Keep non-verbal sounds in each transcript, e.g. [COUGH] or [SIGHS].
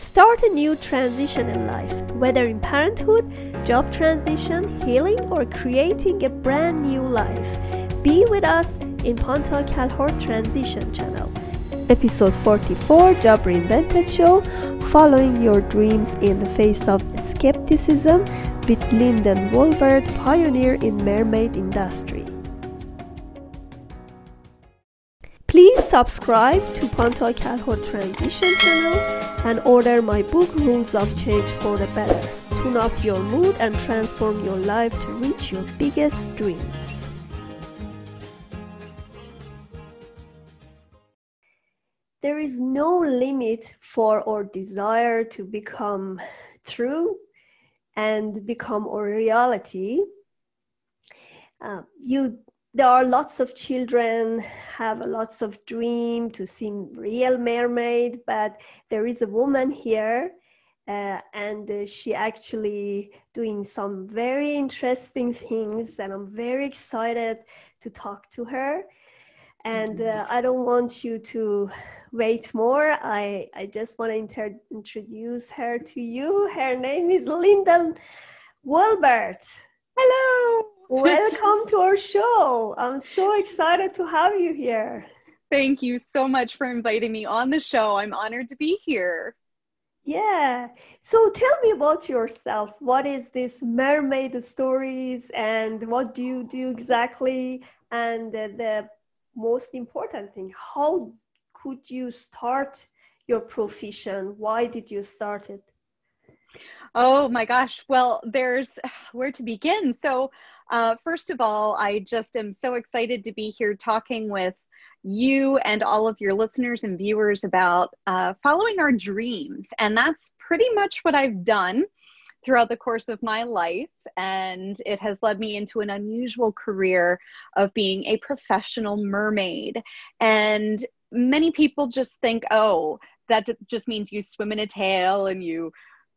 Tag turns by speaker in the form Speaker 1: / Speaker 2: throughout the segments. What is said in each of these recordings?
Speaker 1: Start a new transition in life, whether in parenthood, job transition, healing, or creating a brand new life. Be with us in Panta Kalhor Transition Channel. Episode 44 Job Reinvented Show Following Your Dreams in the Face of Skepticism with Linden Wolbert, pioneer in mermaid industry. Subscribe to Panta Kalhor Transition channel and order my book Rules of Change for the Better. Tune up your mood and transform your life to reach your biggest dreams. There is no limit for our desire to become true and become a reality. Uh, you there are lots of children have lots of dream to see real mermaid but there is a woman here uh, and uh, she actually doing some very interesting things and i'm very excited to talk to her. And uh, i don't want you to wait more. I, I just want to inter- introduce her to you. Her name is linda wolbert.
Speaker 2: Hello
Speaker 1: Welcome to our show. I'm so excited to have you here.
Speaker 2: Thank you so much for inviting me on the show. I'm honored to be here.
Speaker 1: Yeah. So tell me about yourself. What is this mermaid stories and what do you do exactly? And uh, the most important thing, how could you start your profession? Why did you start it?
Speaker 2: Oh my gosh. Well, there's where to begin. So, uh, first of all, I just am so excited to be here talking with you and all of your listeners and viewers about uh, following our dreams. And that's pretty much what I've done throughout the course of my life. And it has led me into an unusual career of being a professional mermaid. And many people just think, oh, that just means you swim in a tail and you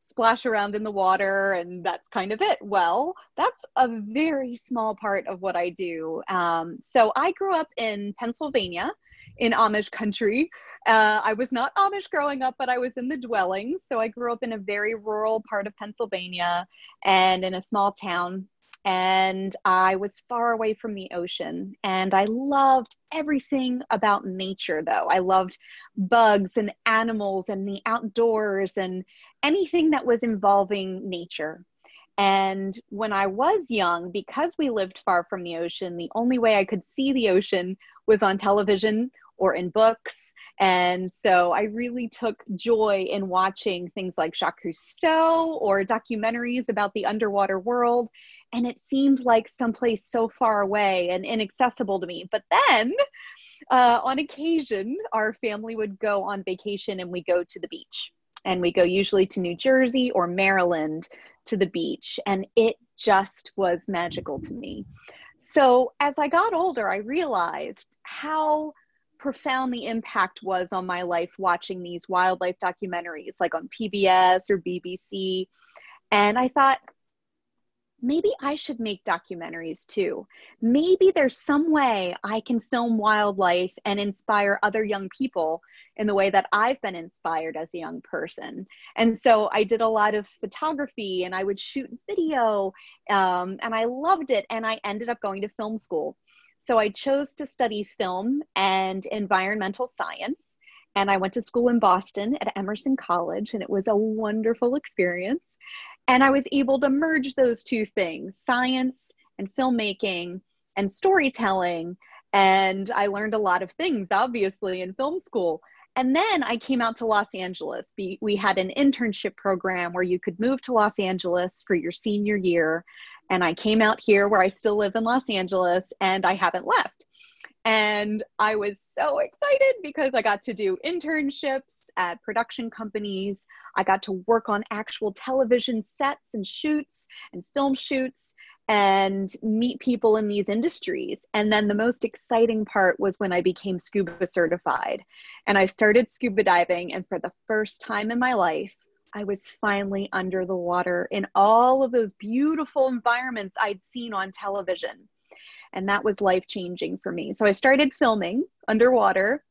Speaker 2: splash around in the water and that's kind of it. Well, that's a very small part of what I do. Um, so I grew up in Pennsylvania in Amish country. Uh, I was not Amish growing up, but I was in the dwelling. So I grew up in a very rural part of Pennsylvania and in a small town and I was far away from the ocean. And I loved everything about nature, though. I loved bugs and animals and the outdoors and anything that was involving nature. And when I was young, because we lived far from the ocean, the only way I could see the ocean was on television or in books. And so I really took joy in watching things like Jacques Cousteau or documentaries about the underwater world and it seemed like someplace so far away and inaccessible to me. But then, uh, on occasion, our family would go on vacation and we go to the beach. And we go usually to New Jersey or Maryland to the beach. And it just was magical to me. So as I got older, I realized how profound the impact was on my life watching these wildlife documentaries like on PBS or BBC. And I thought, maybe I should make documentaries too. Maybe there's some way I can film wildlife and inspire other young people in the way that I've been inspired as a young person. And so I did a lot of photography and I would shoot video um, and I loved it. And I ended up going to film school. So I chose to study film and environmental science. And I went to school in Boston at Emerson College, and it was a wonderful experience. And I was able to merge those two things science and filmmaking and storytelling. And I learned a lot of things, obviously, in film school. And then I came out to Los Angeles. We had an internship program where you could move to Los Angeles for your senior year. And I came out here where I still live in Los Angeles and I haven't left. And I was so excited because I got to do internships at production companies. I got to work on actual television sets and shoots and film shoots and meet people in these industries. And then the most exciting part was when I became scuba certified and I started scuba diving. And for the first time in my life, I was finally under the water in all of those beautiful environments I'd seen on television. And that was life changing for me. So I started filming underwater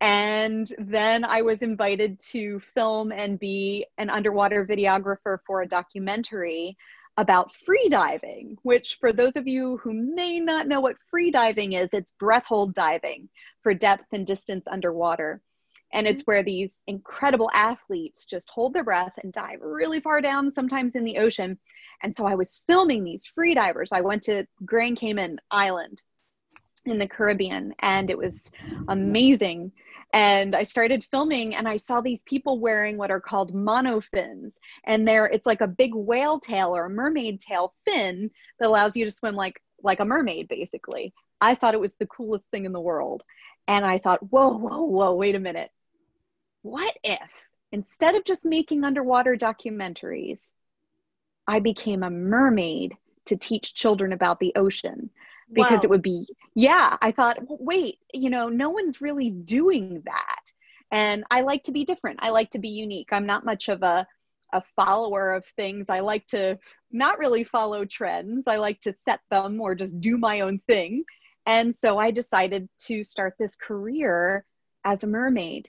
Speaker 2: And then I was invited to film and be an underwater videographer for a documentary about free diving, which, for those of you who may not know what free diving is, it's breath hold diving for depth and distance underwater. And it's mm-hmm. where these incredible athletes just hold their breath and dive really far down, sometimes in the ocean. And so I was filming these free divers. I went to Grand Cayman Island in the Caribbean, and it was amazing and I started filming and I saw these people wearing what are called monofins and there it's like a big whale tail or a mermaid tail fin that allows you to swim like like a mermaid basically. I thought it was the coolest thing in the world. And I thought, whoa, whoa, whoa, wait a minute. What if instead of just making underwater documentaries, I became a mermaid to teach children about the ocean? Because wow. it would be yeah i thought wait you know no one's really doing that. And i like to be different. I like to be unique. I'm not much of a a follower of things. I like to not really follow trends. I like to set them or just do my own thing. And so i decided to start this career as a mermaid.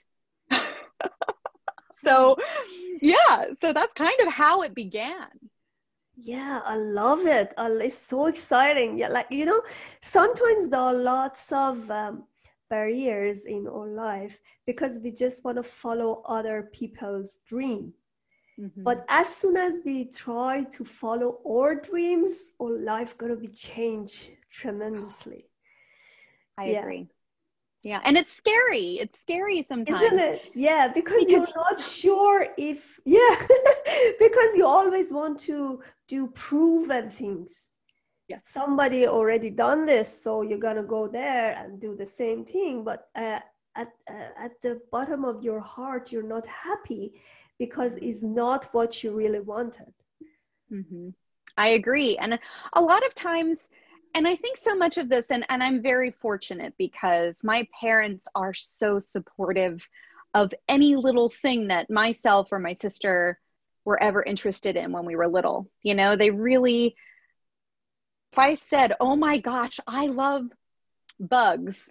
Speaker 2: [LAUGHS] So yeah so that's kind of how it began
Speaker 1: yeah, I love it. it's so exciting. Yeah, like you know, sometimes there are lots of um, barriers in our life because we just want to follow other people's dream. Mm-hmm. But as soon as we try to follow our dreams, our life gonna be changed tremendously.
Speaker 2: I yeah. agree. Yeah, and it's scary. It's scary sometimes.
Speaker 1: Isn't it? Yeah, because, because you're not sure if [LAUGHS] yeah, because you always want to do proven things. Yeah. Somebody already done this, so you're gonna go there and do the same thing. But uh, at uh, at the bottom of your heart, you're not happy because it's not what you really wanted.
Speaker 2: Mm-hmm. I agree, and a lot of times and I think so much of this, and, and I'm very fortunate because my parents are so supportive of any little thing that myself or my sister were ever interested in when we were little. You know, they really, if I said, oh my gosh, I love bugs,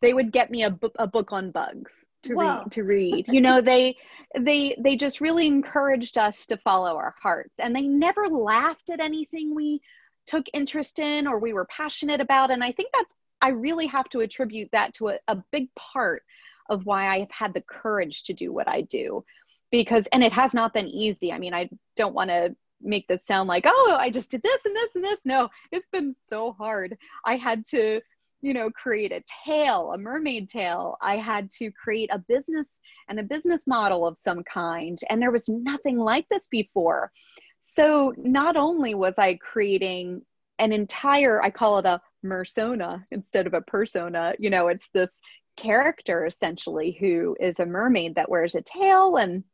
Speaker 2: they would get me a, bu- a book on bugs to read to read you know they they they just really encouraged us to follow our hearts and they never laughed at anything we took interest in or we were passionate about. And I think that's, I really have to attribute that to a, a big part of why I have had the courage to do what I do. Because, and it has not been easy. I mean, I don't want to make this sound like, oh, I just did this and this and this. No, it's been so hard. I had to, you know, create a tail, a mermaid tail. I had to create a business and a business model of some kind. And there was nothing like this before. So not only was I creating an entire, I call it a mersona instead of a persona, you know, it's this character essentially who is a mermaid that wears a tail and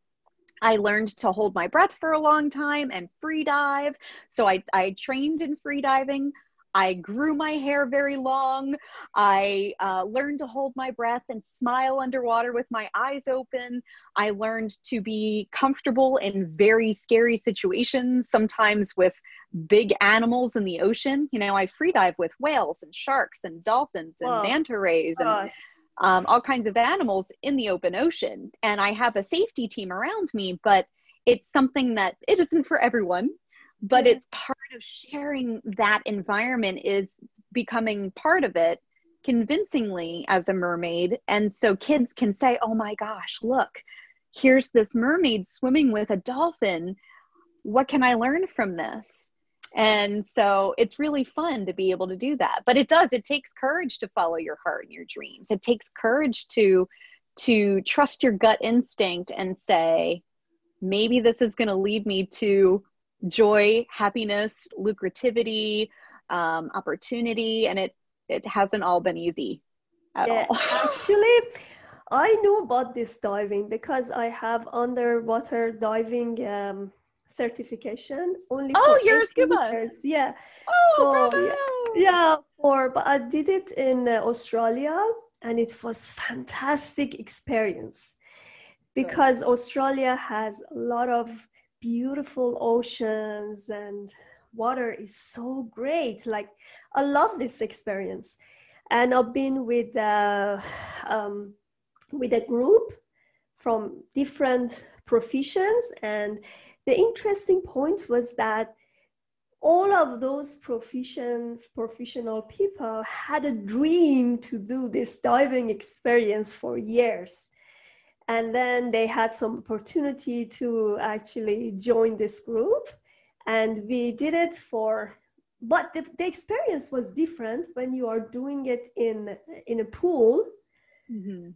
Speaker 2: I learned to hold my breath for a long time and free dive. So I, I trained in free diving. I grew my hair very long. I uh, learned to hold my breath and smile underwater with my eyes open. I learned to be comfortable in very scary situations, sometimes with big animals in the ocean. You know, I free dive with whales and sharks and dolphins and manta rays and um, all kinds of animals in the open ocean. And I have a safety team around me, but it's something that it isn't for everyone but yeah. it's part of sharing that environment is becoming part of it convincingly as a mermaid and so kids can say oh my gosh look here's this mermaid swimming with a dolphin what can i learn from this and so it's really fun to be able to do that. But it does it takes courage to follow your heart and your dreams. It takes courage to to trust your gut instinct and say maybe this is going to lead me to joy, happiness, lucrativity, um, opportunity, and it it hasn't all been easy at yeah, all. [LAUGHS]
Speaker 1: actually, I know about this diving because I have underwater diving um, certification only.
Speaker 2: Oh, you're a scuba.
Speaker 1: Yeah.
Speaker 2: Oh,
Speaker 1: so, yeah, yeah, for but I did it in uh, Australia, and it was fantastic experience because Australia has a lot of beautiful oceans and water is so great. Like, I love this experience. And I've been with uh, um, with a group from different professions. And the interesting point was that all of those profession, professional people had a dream to do this diving experience for years. And then they had some opportunity to actually join this group. And we did it for, but the, the experience was different when you are doing it in, in a pool. Mm-hmm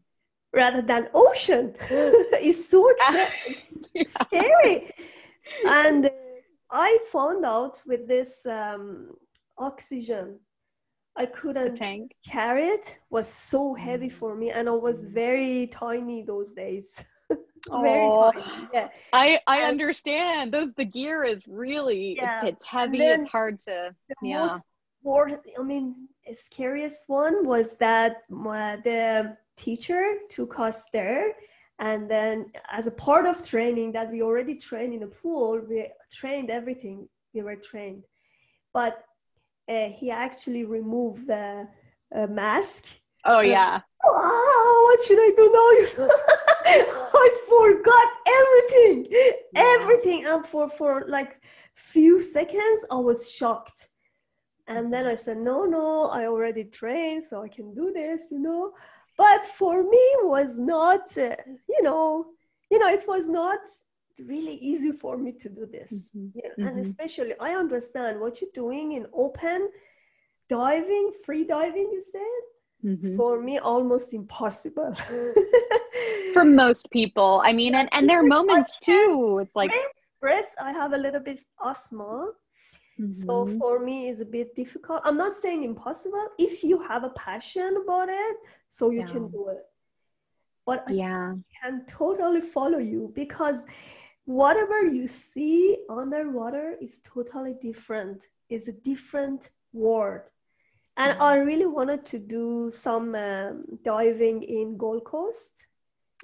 Speaker 1: rather than ocean. [LAUGHS] it's so [LAUGHS] it's scary. And I found out with this um, oxygen, I couldn't carry it. Was so heavy mm. for me, and I was very tiny those days. [LAUGHS]
Speaker 2: very oh, tiny. Yeah. I I and, understand. Those the gear is really yeah. it's, it's heavy. It's hard to.
Speaker 1: The yeah. most more, I mean, scariest one was that my, the teacher took us there and then as a part of training that we already trained in the pool we trained everything. We were trained. But uh, he actually removed the uh, mask.
Speaker 2: Oh yeah.
Speaker 1: Oh, what should i do now? [LAUGHS] I forgot everything. Everything. And for for like few seconds i was shocked. And then i said no no i already trained so i can do this you know but for me was not uh, you know you know it was not really easy for me to do this mm-hmm. yeah. mm-hmm. and especially i understand what you're doing in open diving free diving you said mm-hmm. for me almost impossible [LAUGHS]
Speaker 2: for [LAUGHS] most people i mean and, and there are moments too it's like
Speaker 1: breath, breath i have a little bit asthma Mm-hmm. So for me, it's a bit difficult. I'm not saying impossible if you have a passion about it, so you yeah. can do it. But yeah. I can totally follow you because whatever you see underwater is totally different. It's a different world. And I really wanted to do some um, diving in Gold Coast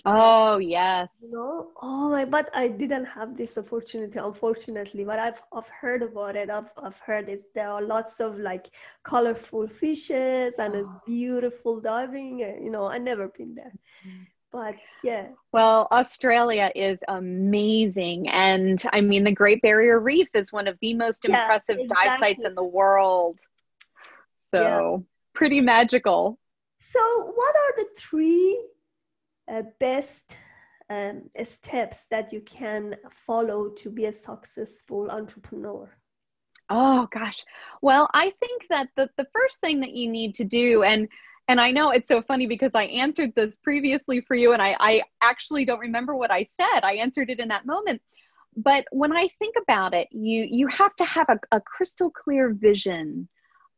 Speaker 2: Oh yes.
Speaker 1: You know, oh my, but I didn't have this opportunity, unfortunately. But I've I've heard about it. I've I've heard it. There are lots of like colorful fishes and oh. a [GASPS] beautiful diving. Eh, you know, I never been there. But yeah.
Speaker 2: Well, Australia is amazing. And I mean, the Great Barrier Reef is one of the most impressive exactly. dive sites in the world. So, yeah. pretty magical.
Speaker 1: So, what are the three uh, best um, steps that you can follow to be a successful entrepreneur?
Speaker 2: Oh gosh. Well, I think that the, the first thing that you need to do and and I know it's so funny because I answered this previously for you and I, I actually don't remember what I said. I answered it in that moment. But when I think about it, you you have to have a, a crystal clear vision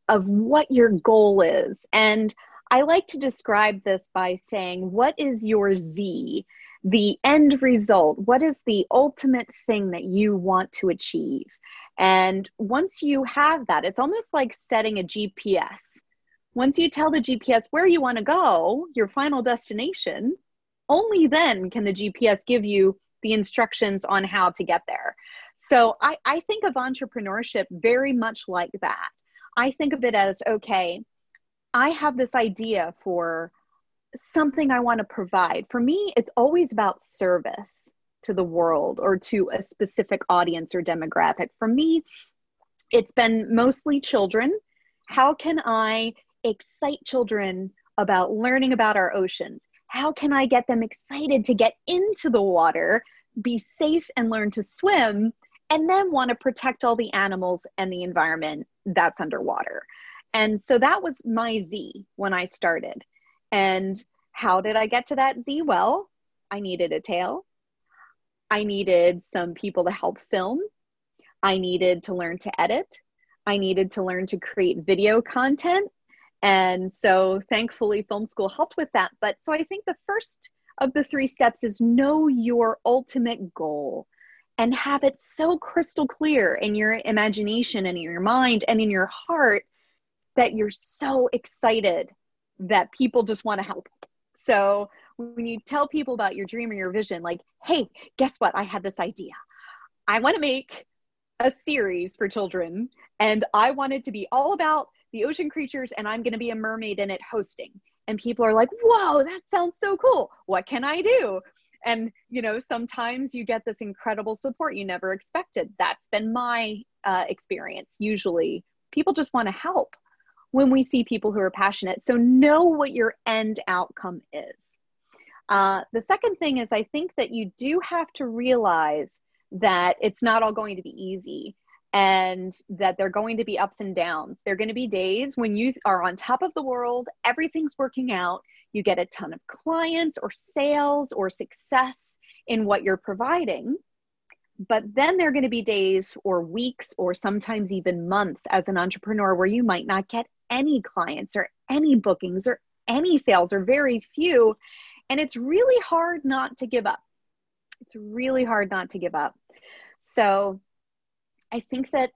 Speaker 2: of what your goal is. And I like to describe this by saying, what is your Z, the end result? What is the ultimate thing that you want to achieve? And once you have that, it's almost like setting a GPS. Once you tell the GPS where you want to go, your final destination, only then can the GPS give you the instructions on how to get there. So I, I think of entrepreneurship very much like that. I think of it as okay, I have this idea for something I want to provide. For me, it's always about service to the world or to a specific audience or demographic. For me, it's been mostly children. How can I excite children about learning about our oceans? How can I get them excited to get into the water, be safe, and learn to swim, and then want to protect all the animals and the environment that's underwater? And so that was my Z when I started. And how did I get to that Z? Well, I needed a tail. I needed some people to help film. I needed to learn to edit. I needed to learn to create video content. And so thankfully, film school helped with that. But so I think the first of the three steps is know your ultimate goal and have it so crystal clear in your imagination and in your mind and in your heart that you're so excited that people just want to help. So when you tell people about your dream or your vision, like, hey, guess what? I had this idea. I want to make a series for children, and I want it to be all about the ocean creatures, and I'm going to be a mermaid in it hosting. and people are like, whoa, that sounds so cool. What can I do? And, you know, sometimes you get this incredible support you never expected. That's been my uh, experience. Usually people just want to help when we see people who are passionate. So know what your end outcome is. Uh, the second thing is, I think that you do have to realize that it's not all going to be easy and that they're going to be ups and downs. There are going to be days when you are on top of the world, everything's working out, you get a ton of clients or sales or success in what you're providing. But then there are going to be days or weeks or sometimes even months as an entrepreneur where you might not get any clients or any bookings or any sales or very few. And it's really hard not to give up. It's really hard not to give up. So I think that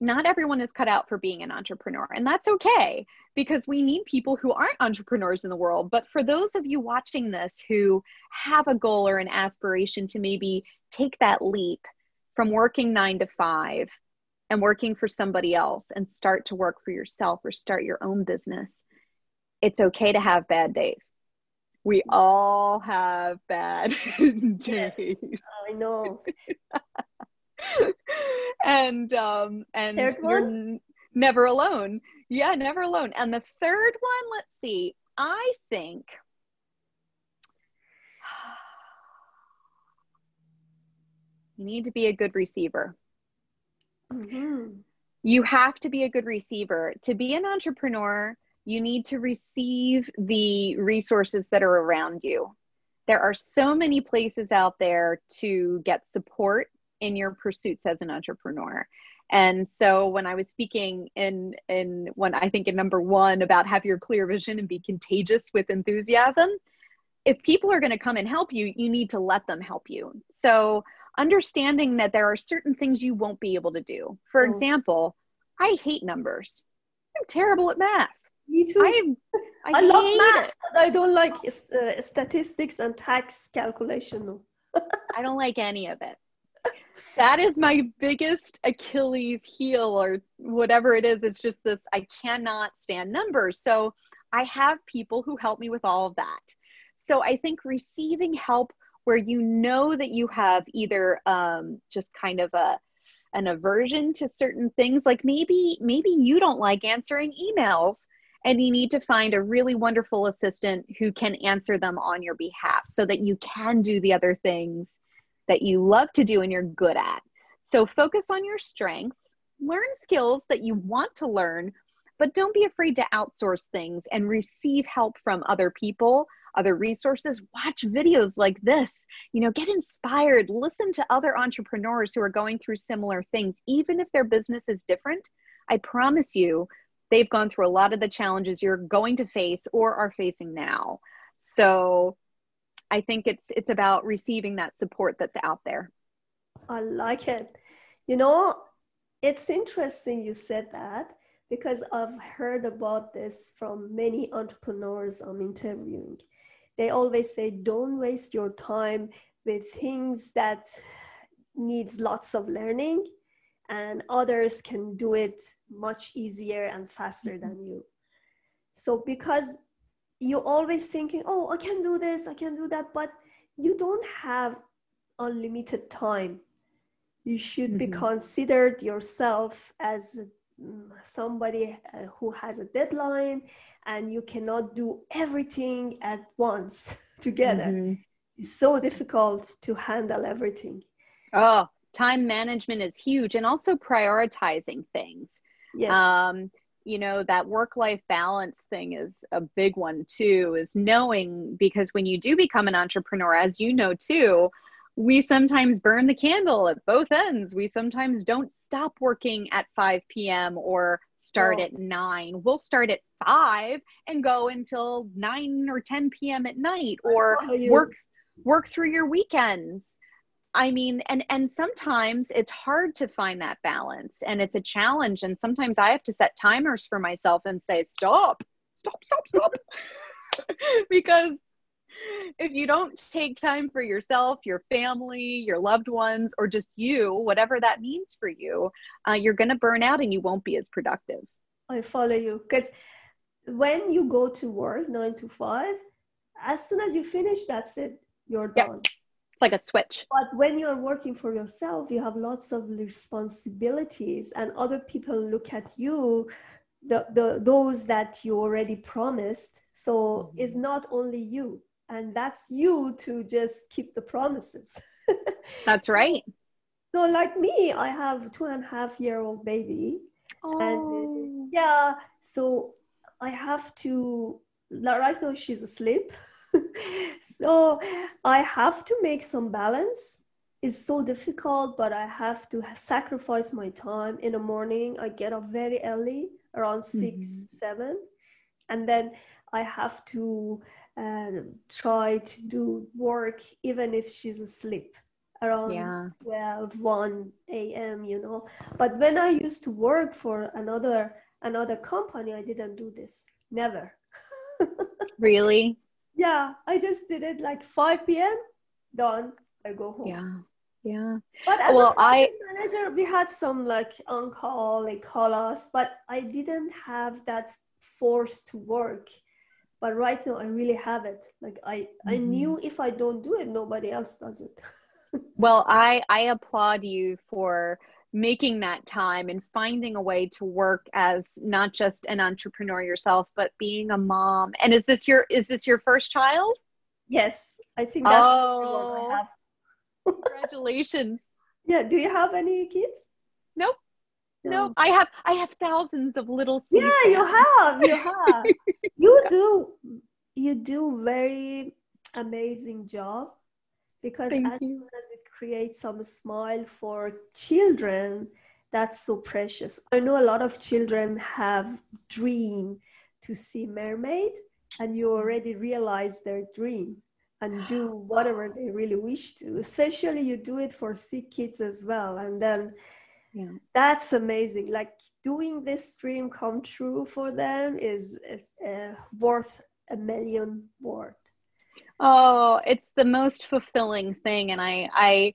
Speaker 2: not everyone is cut out for being an entrepreneur, and that's okay because we need people who aren't entrepreneurs in the world. But for those of you watching this who have a goal or an aspiration to maybe take that leap from working nine to five and working for somebody else and start to work for yourself or start your own business, it's okay to have bad days. We all have bad [LAUGHS] days.
Speaker 1: Yes, I know. [LAUGHS]
Speaker 2: and um and you're n- never alone yeah never alone and the third one let's see i think [SIGHS] you need to be a good receiver mm-hmm. you have to be a good receiver to be an entrepreneur you need to receive the resources that are around you there are so many places out there to get support in your pursuits as an entrepreneur. And so when I was speaking in in when I think in number 1 about have your clear vision and be contagious with enthusiasm, if people are going to come and help you, you need to let them help you. So understanding that there are certain things you won't be able to do. For oh. example, I hate numbers. I'm terrible at math.
Speaker 1: Me too. I, [LAUGHS] I, I love math. I don't like uh, statistics and tax calculation. [LAUGHS]
Speaker 2: I don't like any of it that is my biggest Achilles heel or whatever it is. It's just this I cannot stand numbers. So I have people who help me with all of that. So I think receiving help where you know that you have either um, just kind of a an aversion to certain things like maybe maybe you don't like answering emails and you need to find a really wonderful assistant who can answer them on your behalf so that you can do the other things that you love to do and you're good at. So focus on your strengths, learn skills that you want to learn, but don't be afraid to outsource things and receive help from other people, other resources. Watch videos like this. You know, get inspired, listen to other entrepreneurs who are going through similar things, even if their business is different. I promise you, they've gone through a lot of the challenges you're going to face or are facing now. So I think it's it's about receiving that support that's out there.
Speaker 1: I like it. You know, it's interesting you said that because I've heard about this from many entrepreneurs I'm interviewing. They always say, don't waste your time with things that needs lots of learning and others can do it much easier and faster mm-hmm. than you. So because you're always thinking, oh, I can do this, I can do that, but you don't have unlimited time. You should mm-hmm. be considered yourself as somebody uh, who has a deadline and you cannot do everything at once [LAUGHS] together. Mm-hmm. It's so difficult to handle everything.
Speaker 2: Oh, time management is huge and also prioritizing things. Yes. Um, you know that work life balance thing is a big one too is knowing because when you do become an entrepreneur as you know too we sometimes burn the candle at both ends we sometimes don't stop working at 5 p.m or start oh. at 9 we'll start at 5 and go until 9 or 10 p.m at night or work work through your weekends I mean, and and sometimes it's hard to find that balance and it's a challenge. And sometimes I have to set timers for myself and say, stop, stop, stop, stop. [LAUGHS] because if you don't take time for yourself, your family, your loved ones, or just you, whatever that means for you, uh, you're going to burn out and you won't be as productive.
Speaker 1: I follow you because when you go to work nine to five, as soon as you finish, that's it. You're
Speaker 2: Yep.
Speaker 1: done.
Speaker 2: like a switch.
Speaker 1: But when you're working for yourself, you have lots of responsibilities, and other people look at you, the, the those that you already promised. So it's
Speaker 2: Mhm.
Speaker 1: not only you, and that's you to just keep the promises. [LAUGHS]
Speaker 2: That's
Speaker 1: So-
Speaker 2: right.
Speaker 1: So, like me, I have two and a half year old baby, and
Speaker 2: Oh.
Speaker 1: yeah, so I have to. Right now, she's asleep, [LAUGHS] so I have to make some balance. It's so difficult, but I have to sacrifice my time. In the morning, I get up very early, around 6
Speaker 2: Mhm.
Speaker 1: seven, and then I have to uh, try to do work even if she's asleep around
Speaker 2: Yeah.
Speaker 1: 12 1 a.m you know but when i used to work for another another company i didn't do this never [LAUGHS]
Speaker 2: Really?
Speaker 1: yeah i just did it like 5 p.m done i go home
Speaker 2: Yeah. Yeah.
Speaker 1: but as
Speaker 2: Well,
Speaker 1: a
Speaker 2: I-
Speaker 1: manager we had some like on call they call us but i didn't have that force to work but right now i really have it like i i
Speaker 2: Mhm.
Speaker 1: knew if i don't do it nobody else does it [LAUGHS]
Speaker 2: Well, I I applaud you for making that time and finding a way to work as not just an entrepreneur yourself, but being a mom. And is this your is this your first child?
Speaker 1: yes i think that's the only one
Speaker 2: Oh.
Speaker 1: i have [LAUGHS]
Speaker 2: Congratulations.
Speaker 1: Yeah. Do you have any kids?
Speaker 2: Nope. No, I have I have thousands of little
Speaker 1: Yeah, you have. You [LAUGHS] have. you do. You do very amazing job because
Speaker 2: Thank
Speaker 1: as
Speaker 2: you.
Speaker 1: soon as you create some smile for children, that's so precious. I know a lot of children have dream to see mermaid, and you already realize their dream and do whatever they really wish to. Especially you do it for sick kids as well, and then
Speaker 2: Yeah.
Speaker 1: that's amazing like doing this dream come true for them is, is uh, worth a million word
Speaker 2: Oh, it's the most fulfilling thing, and I, I,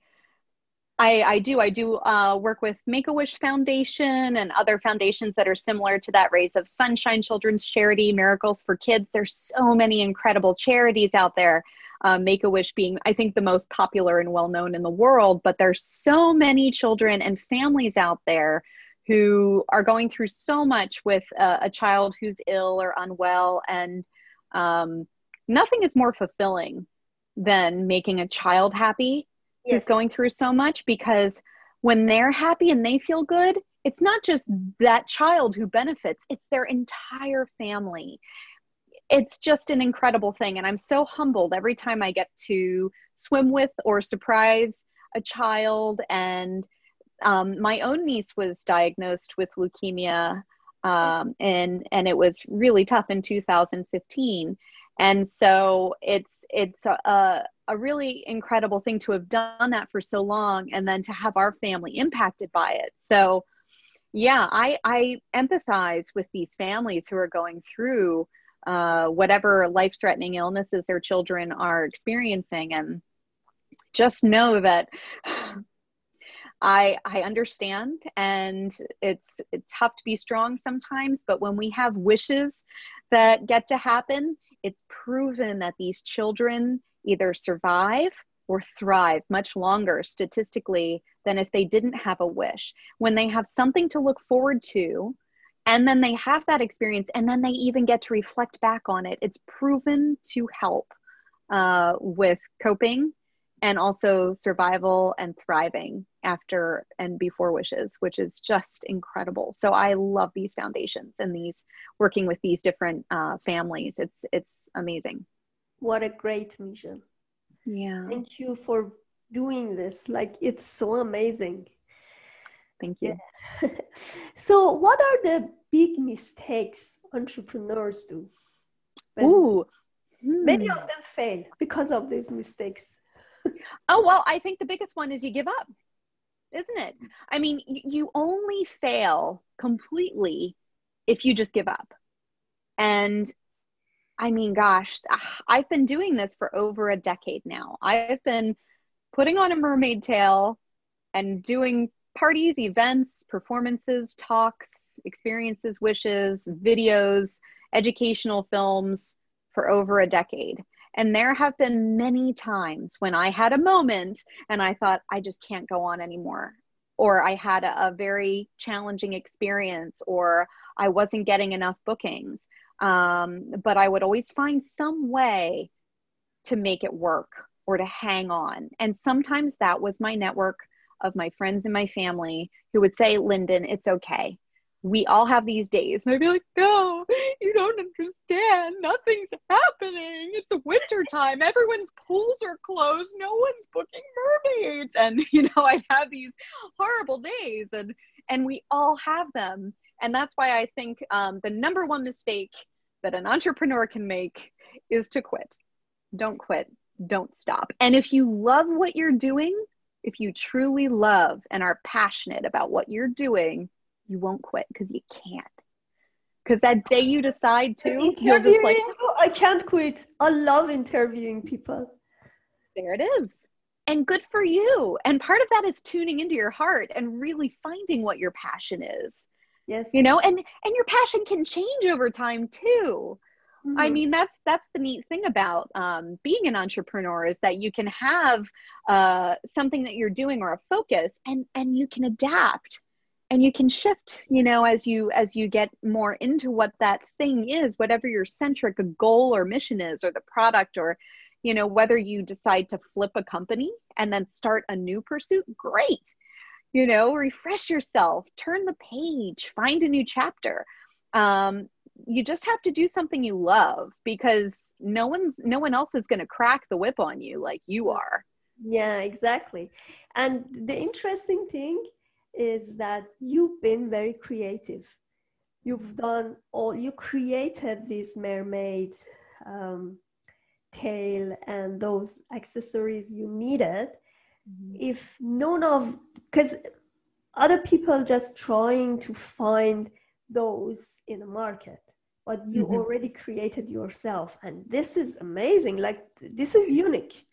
Speaker 2: I, I do. I do uh, work with Make a Wish Foundation and other foundations that are similar to that. Rays of Sunshine Children's Charity, Miracles for Kids. There's so many incredible charities out there. Uh, Make a Wish being, I think, the most popular and well known in the world. But there's so many children and families out there who are going through so much with a, a child who's ill or unwell, and um, nothing is more fulfilling than making a child happy who's going through so much because when they're happy and they feel good, it's not just that child who benefits, it's their entire family. It's just an incredible thing. And I'm so humbled every time I get to swim with or surprise a child. And um, my own niece was diagnosed with leukemia, um, and, and it was really tough in 2015 and so it's it's a, a really incredible thing to have done that for so long and then to have our family impacted by it so yeah i i empathize with these families who are going through uh, whatever life threatening illnesses their children are experiencing and just know that [SIGHS] I I understand and it's it's tough to be strong sometimes but when we have wishes that get to happen it's proven that these children either survive or thrive much longer statistically than if they didn't have a wish. When they have something to look forward to and then they have that experience and then they even get to reflect back on it it's proven to help uh, with coping and also survival and thriving after and before wishes, which is just incredible. So I love these foundations and these working with these different uh, families. It's it's amazing.
Speaker 1: what a great mission
Speaker 2: Yeah,
Speaker 1: thank you for doing this like it's so amazing
Speaker 2: thank you. [LAUGHS]
Speaker 1: so what are the big mistakes entrepreneurs do
Speaker 2: Ooh,
Speaker 1: many
Speaker 2: hmm.
Speaker 1: of them fail because of these mistakes [LAUGHS]
Speaker 2: Oh, well, I think the biggest one is you give up, isn't it? I mean, you only fail completely if you just give up. And I mean, gosh, ah, I've been doing this for over a decade now. I've been putting on a mermaid tail and doing parties, events, performances, talks, experiences, wishes, videos, educational films for over a decade. And there have been many times when I had a moment and I thought, I just can't go on anymore. Or I had a, a very challenging experience, or I wasn't getting enough bookings. Um, but I would always find some way to make it work or to hang on. And sometimes that was my network of my friends and my family who would say, Linden, it's okay we all have these days. And I'd be like, no, you don't understand. Nothing's happening. It's winter time. Everyone's pools are closed. No one's booking mermaids. And, [LAUGHS] you know, I'd have these horrible days and, and we all have them. And that's why I think um, the number one mistake that an entrepreneur can make is to quit. Don't quit. Don't stop. And if you love what you're doing, if you truly love and are passionate about what you're doing, you won't quit because you can't. Because that day you decide to, you're just like,
Speaker 1: I can't quit. I love interviewing people.
Speaker 2: There it is. And good for you. And part of that is tuning into your heart and really finding what your passion is.
Speaker 1: Yes.
Speaker 2: You know, and and your passion can change over time too. Mm-hmm. I mean, that's that's the neat thing about um, being an entrepreneur is that you can have uh, something that you're doing or a focus, and and you can adapt and you can shift you know as you as you get more into what that thing is whatever your centric goal or mission is or the product or you know whether you decide to flip a company and then start a new pursuit great you know refresh yourself turn the page find a new chapter um, you just have to do something you love because no one's no one else is going to crack the whip on you like you are
Speaker 1: yeah exactly and the interesting thing is that you've been very creative. You've done all, you created this mermaid um, tail and those accessories you needed. Mm-hmm. If none of, because other people just trying to find those in the market but you mm-hmm. already created yourself and this is amazing like this is unique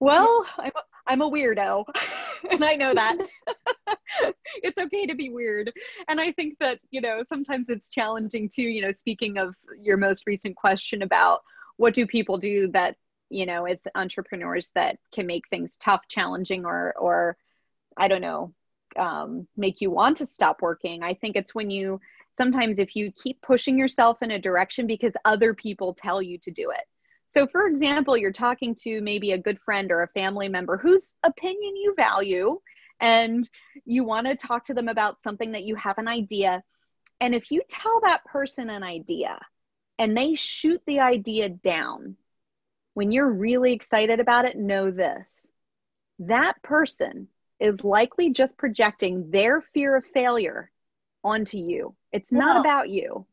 Speaker 2: well i'm a, I'm a weirdo [LAUGHS] and I know that. [LAUGHS] [LAUGHS] it's okay to be weird. And I think that, you know, sometimes it's challenging too, you know, speaking of your most recent question about what do people do that, you know, it's entrepreneurs that can make things tough, challenging, or, or I don't know, um, make you want to stop working. I think it's when you sometimes if you keep pushing yourself in a direction because other people tell you to do it so, for example, you're talking to maybe a good friend or a family member whose opinion you value, and you want to talk to them about something that you have an idea. And if you tell that person an idea and they shoot the idea down, when you're really excited about it, know this that person is likely just projecting their fear of failure onto you. It's not about you.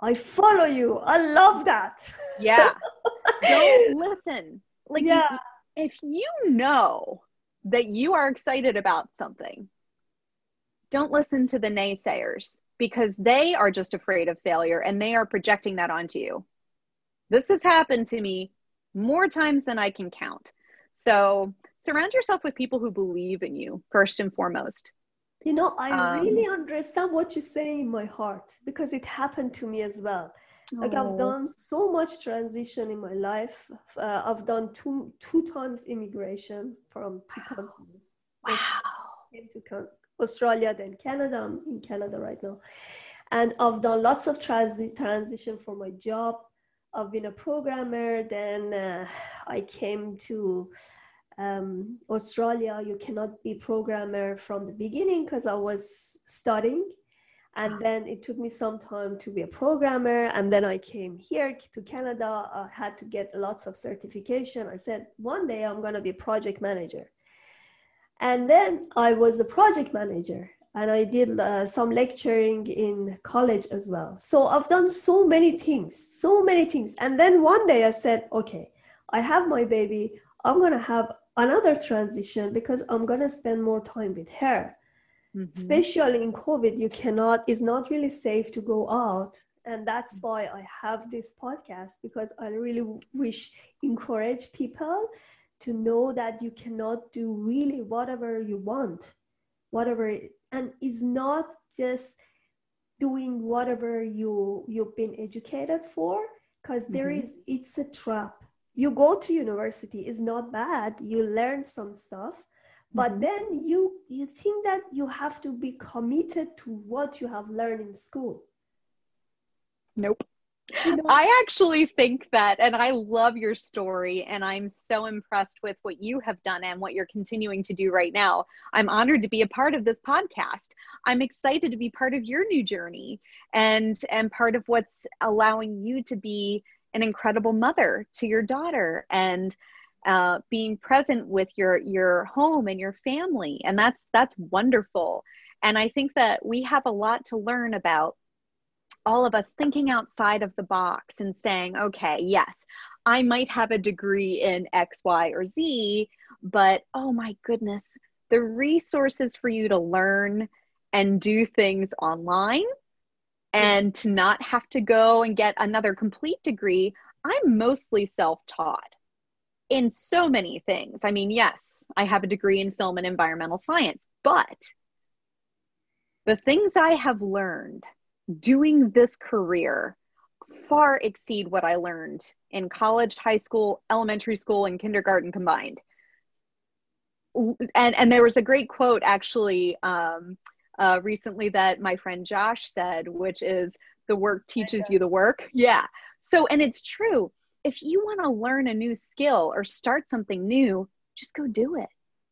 Speaker 1: I follow you. I love that.
Speaker 2: Yeah. [LAUGHS] Don't listen. Like yeah. if you know that you are excited about something, don't listen to the naysayers because they are just afraid of failure and they are projecting that onto you. This has happened to me more times than I can count. So surround yourself with people who believe in you first and foremost.
Speaker 1: You know, I um, really understand what you say in my heart because it happened to me as well. Like I've oh. done so much transition in my life. Uh, I've done two two times immigration from two wow. countries.
Speaker 2: Wow.
Speaker 1: Came to Australia, then Canada. I'm in Canada right now, and I've done lots of transi- transition for my job. I've been a programmer. Then uh, I came to um, Australia, you cannot be programmer from the beginning because I was studying. And then it took me some time to be a programmer. And then I came here to Canada. I had to get lots of certification. I said, one day I'm going to be a project manager. And then I was a project manager and I did uh, some lecturing in college as well. So I've done so many things, so many things. And then one day I said, okay, I have my baby. I'm going to have another transition because I'm gonna spend more time with her. Mm-hmm. Especially in COVID, you cannot, it's not really safe to go out. And that's mm-hmm. why I have this podcast because I really wish encourage people to know that you cannot do really whatever you want, whatever, and it's not just doing whatever you you've been educated for because mm-hmm. it's a trap you go to university is not bad you learn some stuff but mm-hmm. then you you think that you have to be committed to what you have learned in school
Speaker 2: nope you know? I actually think that, and I love your story, and I'm so impressed with what you have done and what you're continuing to do right now. I'm honored to be a part of this podcast. I'm excited to be part of your new journey and and part of what's allowing you to be an incredible mother to your daughter and uh, being present with your your home and your family. And that's that's wonderful. And i think that we have a lot to learn about all of us thinking outside of the box and saying okay yes i might have a degree in x y or z but oh my goodness the resources for you to learn and do things online and to not have to go and get another complete degree, I'm mostly self taught in so many things. I mean, yes, I have a degree in film and environmental science, but the things I have learned doing this career far exceed what I learned in college, high school, elementary school, and kindergarten combined. And and there was a great quote actually um, uh, recently that my friend Josh said, which is the work teaches you the work. Yeah. So, and it's true. If you want to learn a new skill or start something new, just go do it.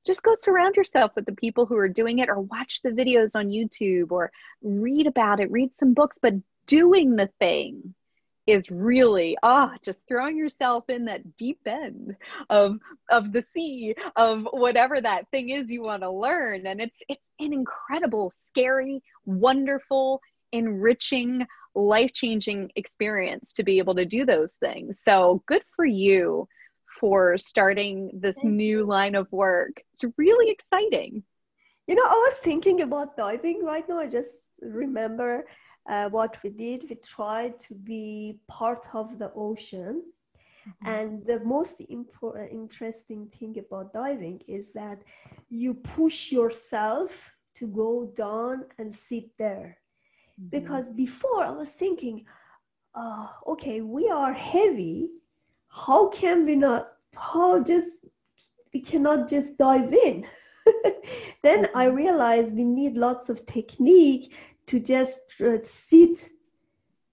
Speaker 2: Just go surround yourself with the people who are doing it or watch the videos on YouTube or read about it, read some books, but doing the thing is really ah just throwing yourself in that deep end of of the sea of whatever that thing is you want to learn. And it's it's an incredible scary wonderful enriching life-changing experience to be able to do those things. So good for you for starting this Thank new you. line of work. It's really exciting.
Speaker 1: You know i was thinking about diving right now i just remember uh, what we did, we tried to be part of the ocean. Mm-hmm. And the most important, interesting thing about diving is that you push yourself to go down and sit there. Mm-hmm. Because before I was thinking, uh, okay, we are heavy. How can we not? How just we cannot just dive in? [LAUGHS] then I mm-hmm. realized we need lots of technique to just uh, sit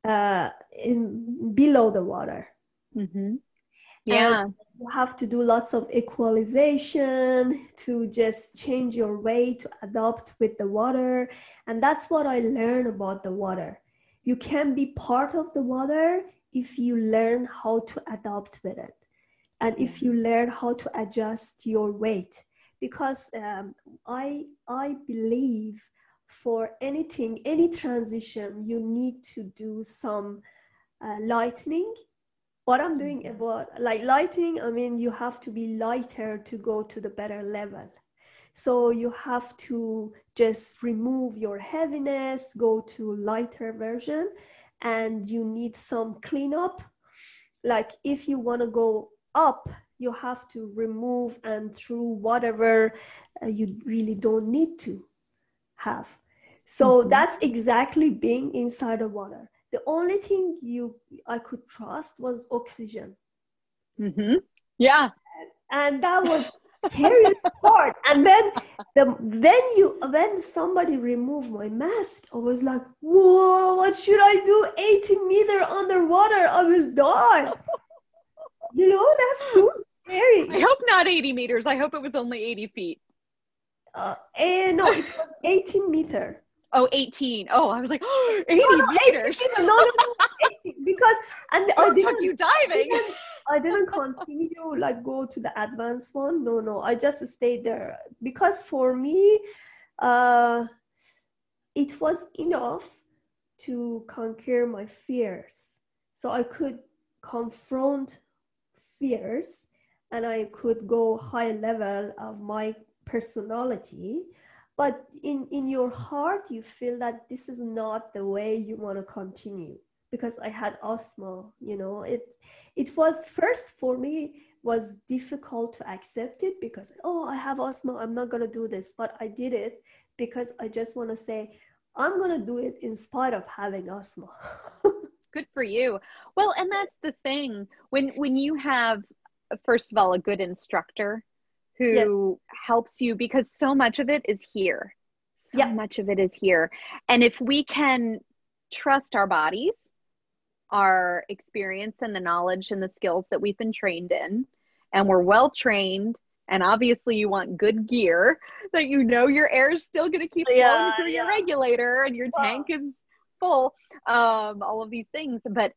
Speaker 1: uh, in below the water.
Speaker 2: Mm-hmm. Yeah.
Speaker 1: And you have to do lots of equalization to just change your way to adapt with the water. And that's what I learned about the water. You can be part of the water if you learn how to adapt with it and if you learn how to adjust your weight because um, i i believe for anything, any transition, you need to do some uh, lightening. What I'm doing mm-hmm. about like lighting, I mean, you have to be lighter to go to the better level. So you have to just remove your heaviness, go to lighter version, and you need some cleanup. Like if you want to go up, you have to remove and through whatever uh, you really don't need to have. So mm-hmm. that's exactly being inside the water. The only thing you I could trust was oxygen.
Speaker 2: Mm-hmm. Yeah.
Speaker 1: And that was scariest [LAUGHS] part. And then the then you when somebody removed my mask, I was like, whoa, what should I do? 80 meter underwater, I will die. [LAUGHS] you know, that's so scary.
Speaker 2: I hope not 80 meters. I hope it was only 80 feet.
Speaker 1: Uh, and no, it was 18 meter.
Speaker 2: Oh, 18. Oh, I was like, oh, [GASPS] 80 no, no, meters.
Speaker 1: 18, no, no, no, 18. Because, and
Speaker 2: I didn't, you diving. I
Speaker 1: didn't, [LAUGHS] I didn't continue, like, go to the advanced one. No, no, I just stayed there. Because for me, uh, it was enough to conquer my fears. So I could confront fears and I could go high level of my personality but in in your heart you feel that this is not the way you want to continue because i had asthma you know it it was first for me was difficult to accept it because oh i have asthma i'm not going to do this but i did it because i just want to say I'm going to do it in spite of having asthma. [LAUGHS]
Speaker 2: good for you. Well, and that's the thing. When when you have first of all a good instructor who yes. helps you because so much of it is here. So yeah. much of it is here. And if we can trust our bodies, our experience and the knowledge and the skills that we've been trained in, and we're well trained and obviously you want good gear [LAUGHS] that you know your air is still going to keep flowing yeah, through yeah. your regulator and your wow. tank is full um, all of these things but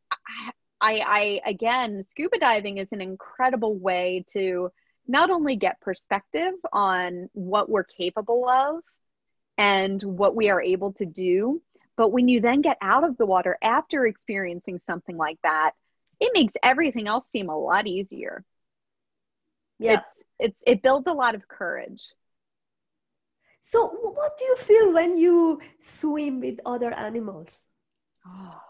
Speaker 2: I, I again scuba diving is an incredible way to not only get perspective on what we're capable of and what we are able to do but when you then get out of the water after experiencing something like that it makes everything else seem a lot easier. Yeah. It's, it builds a lot of courage.
Speaker 1: So what do you feel when you swim with other animals?
Speaker 2: Oh.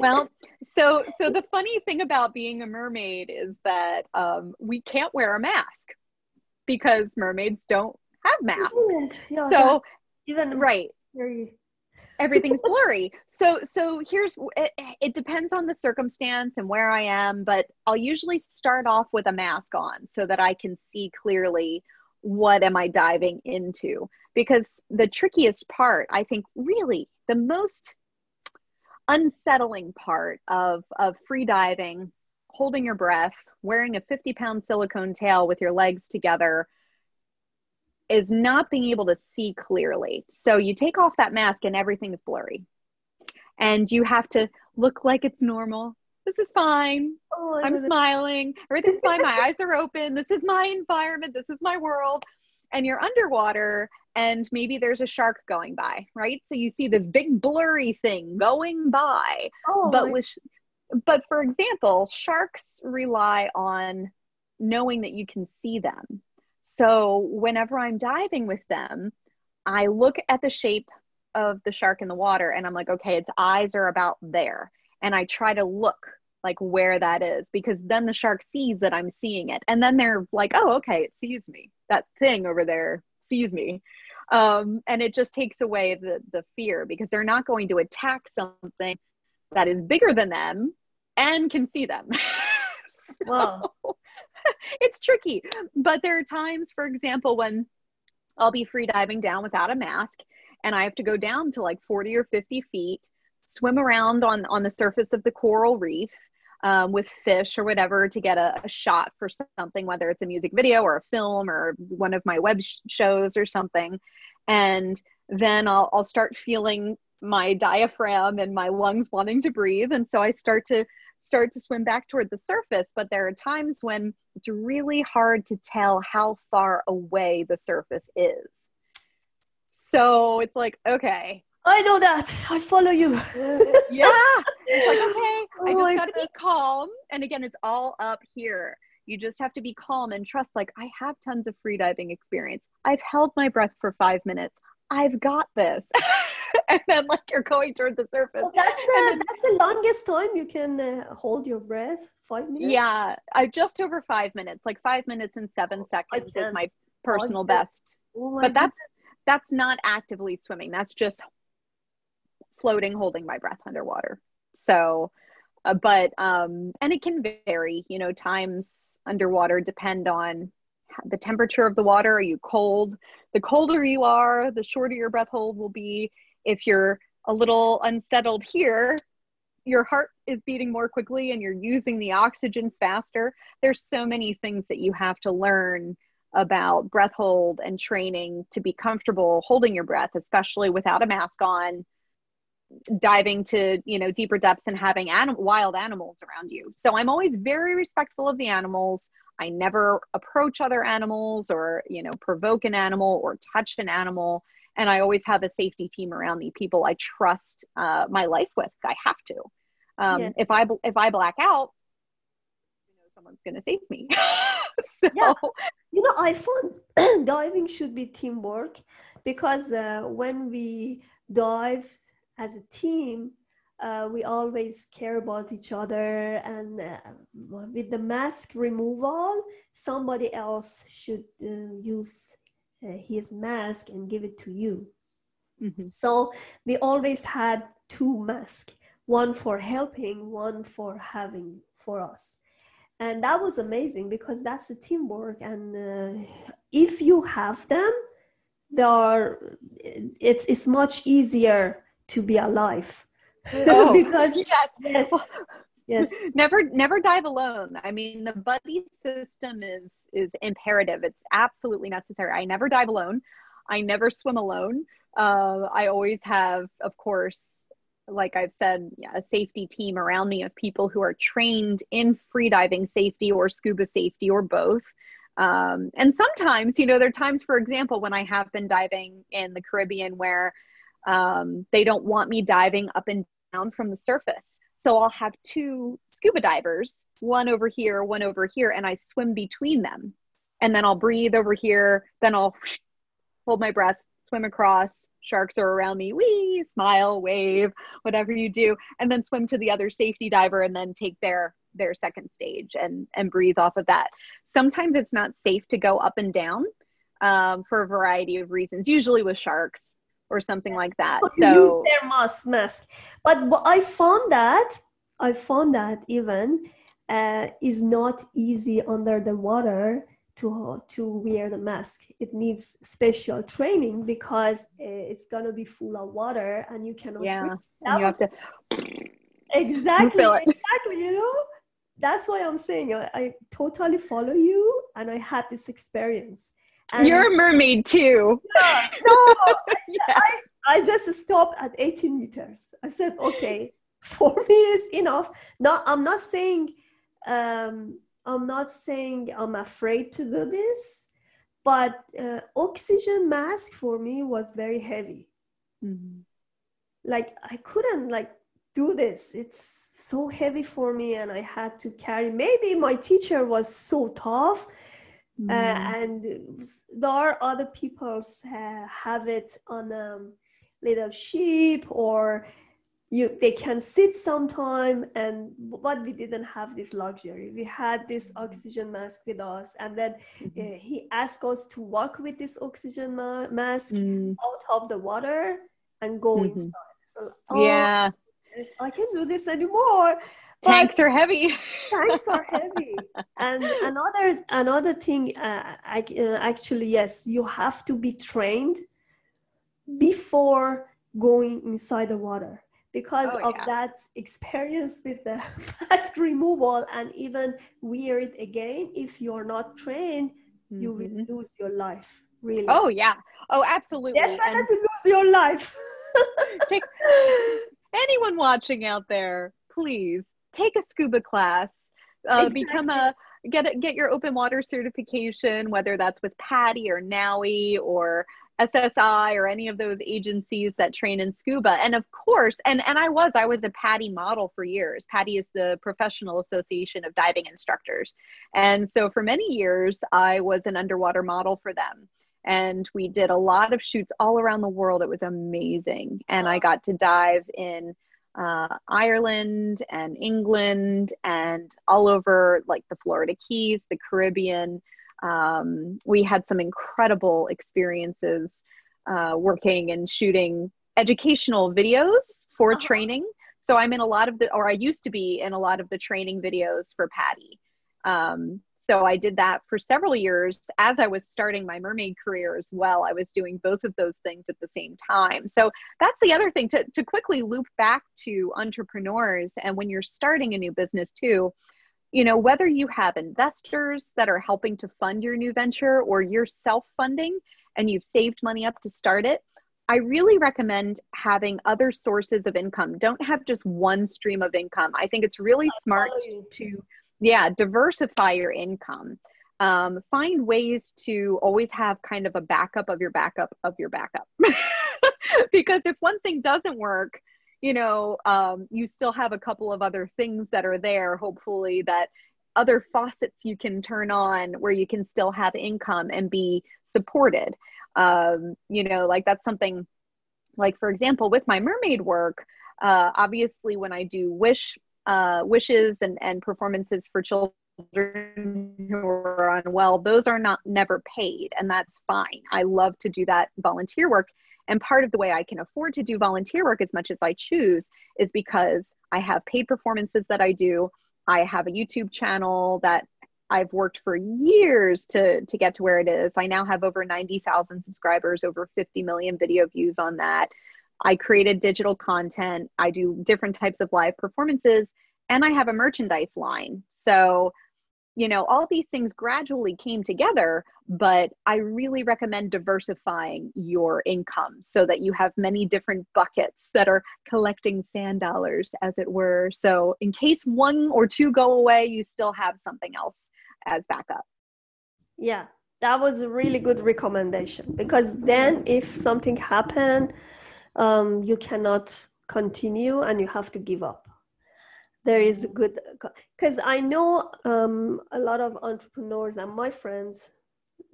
Speaker 2: Well so so the funny thing about being a mermaid is that um, we can't wear a mask because mermaids don't have masks. Yeah, so even right. everything's [LAUGHS] blurry. So so here's it, it, depends on the circumstance and where i am but i'll usually start off with a mask on so that i can see clearly what am i diving into. Because the trickiest part i think really the most unsettling part of of free diving holding your breath wearing a 50 pound silicone tail with your legs together is not being able to see clearly. So you take off that mask and everything is blurry. And you have to look like it's normal. This is fine. Oh, I'm smiling. Everything's fine. My [LAUGHS] eyes are open. This is my environment. This is my world. And you're underwater and maybe there's a shark going by, right? So you see this big blurry thing going by. Oh, but with but for example, sharks rely on knowing that you can see them. So whenever I'm diving with them, I look at the shape of the shark in the water and I'm like, okay, its eyes are about there. And I try to look like where that is because then the shark sees that I'm seeing it. And then they're like, oh, okay, it sees me. That thing over there sees me. Um, and it just takes away the, the fear because they're not going to attack something that is bigger than them and can see them. [LAUGHS] so, [LAUGHS] it's tricky. But there are times, for example, when I'll be free diving down without a mask and I have to go down to like 40 or 50 feet, swim around on, on the surface of the coral reef um, with fish or whatever to get a, a, shot for something, whether it's a music video or a film or one of my web sh- shows or something. And then I'll, I'll start feeling my diaphragm and my lungs wanting to breathe. And so I start to start to swim back toward the surface, but there are times when it's really hard to tell how far away the surface is. So it's like, okay.
Speaker 1: I know that. I follow you. [LAUGHS]
Speaker 2: yeah. It's like, okay, [LAUGHS] oh I just got to be calm. And again, it's all up here. You just have to be calm and trust, like, I have tons of freediving experience. I've held my breath for five minutes. I've got this. [LAUGHS] and then like you're going toward the surface.
Speaker 1: Well, that's the then, that's the longest time you can uh, hold your breath. Five minutes.
Speaker 2: Yeah, I just over five minutes, like five minutes and seven oh, seconds is my personal best. Oh my but that's goodness. that's not actively swimming. That's just floating, holding my breath underwater. So, uh, but um, and it can vary. You know, times underwater depend on the temperature of the water. Are you cold? The colder you are, the shorter your breath hold will be if you're a little unsettled here, your heart is beating more quickly and you're using the oxygen faster. There's so many things that you have to learn about breath hold and training to be comfortable holding your breath, especially without a mask on, diving to you know deeper depths and having anim- wild animals around you. So I'm always very respectful of the animals. I never approach other animals or you know provoke an animal or touch an animal and I always have a safety team around me, people I trust uh, my life with. I have to. Um, yeah. If I if I black out, you know, someone's gonna save me. [LAUGHS]
Speaker 1: so. Yeah, you know, I find [CLEARS THROAT] diving should be teamwork because uh, when we dive as a team, uh, we always care about each other and uh, with the mask removal somebody else should uh, use uh, his mask and give it to you Mm-hmm. So we always had two masks, one for helping, one for having for us. And that was amazing because that's a teamwork. And uh, if you have them, they are, it's, it's much easier to be alive. [LAUGHS]
Speaker 2: Oh, because yes. yes yes. [LAUGHS] Never never dive alone. I mean the buddy system is is imperative. It's absolutely necessary. I never dive alone. I never swim alone. Uh, i always have of course like i've said a safety team around me of people who are trained in freediving safety or scuba safety or both. Um, and sometimes you know there are times for example when i have been diving in the caribbean where um, they don't want me diving up and down from the surface so I'll have two scuba divers, one over here, one over here, and I swim between them. And then I'll breathe over here, then I'll [LAUGHS] hold my breath, swim across. Sharks are around me, wee, smile, wave, whatever you do, and then swim to the other safety diver and then take their their second stage and and breathe off of that. Sometimes it's not safe to go up and down um, for a variety of reasons. Usually with sharks, or something like that. [LAUGHS] So
Speaker 1: use their mask mask. But I found that I found that even uh, is not easy under the water to to wear the mask. It needs special training because it's gonna be full of water and you cannot.
Speaker 2: Yeah, you have to. [CLEARS THROAT]
Speaker 1: Exactly, exactly. You know, that's why I'm saying I, I totally follow you, and I had this experience.
Speaker 2: And You're a mermaid too.
Speaker 1: Yeah, no, [LAUGHS] yeah. I, I just stopped at 18 meters. I said, okay, for [LAUGHS] me is enough. No, I'm not saying um, I'm not saying I'm afraid to do this, but uh, oxygen mask for me was very heavy. Mm-hmm. Like I couldn't like do this. It's so heavy for me, and I had to carry. Maybe my teacher was so tough uh, mm. and there are other people uh, have it on a um, little sheep or you they can sit sometime and but we didn't have this luxury we had this mm. oxygen mask with us and then mm-hmm. uh, he asked us to walk with this oxygen ma- mask mm. out of the water and go mm-hmm. inside
Speaker 2: so, oh, yeah
Speaker 1: i can't do this anymore
Speaker 2: tanks are heavy
Speaker 1: tanks are heavy and [LAUGHS] another another thing uh, I, uh, actually yes you have to be trained before going inside the water because oh, of yeah. that experience with the [LAUGHS] mask removal and even wear it again if you're not trained mm-hmm. you will mm-hmm. lose your life really
Speaker 2: oh yeah oh absolutely
Speaker 1: definitely and to lose your life [LAUGHS]
Speaker 2: anyone watching out there please take a scuba class, uh, exactly. become a get a, get your open water certification, whether that's with PADI or NAUI or SSI or any of those agencies that train in scuba. And of course, and, and I was, I was a PADI model for years. PADI is the Professional Association of Diving Instructors. And so for many years, I was an underwater model for them. And we did a lot of shoots all around the world. It was amazing. And I got to dive in uh, Ireland and England and all over like the Florida Keys, the Caribbean. Um, we had some incredible experiences uh, working and shooting educational videos for uh-huh. training. So I'm in a lot of the, or I used to be in a lot of the training videos for PADI. Um, so I did that for several years as I was starting my mermaid career as well. I was doing both of those things at the same time. So that's the other thing to, to quickly loop back to entrepreneurs and when you're starting a new business too. You know, whether you have investors that are helping to fund your new venture or you're self funding and you've saved money up to start it, I really recommend having other sources of income. Don't have just one stream of income. I think it's really smart to yeah diversify your income. Um, find ways to always have kind of a backup of your backup of your backup. [LAUGHS] Because if one thing doesn't work you know um, you still have a couple of other things that are there hopefully that other faucets you can turn on where you can still have income and be supported. Um, you know like that's something like for example with my mermaid work uh, obviously when i do wish uh, wishes and, and performances for children who are unwell, those are not never paid, and that's fine. I love to do that volunteer work. And part of the way I can afford to do volunteer work as much as I choose is because I have paid performances that I do. I have a YouTube channel that I've worked for years to to get to where it is. I now have over 90,000 subscribers, over 50 million video views on that. I created digital content. I do different types of live performances and I have a merchandise line. So you know, all these things gradually came together, but I really recommend diversifying your income so that you have many different buckets that are collecting sand dollars, as it were. So, in case one or two go away, you still have something else as backup.
Speaker 1: Yeah, that was a really good recommendation because then if something happened, um, you cannot continue and you have to give up. There is a good because i know um, a lot of entrepreneurs and my friends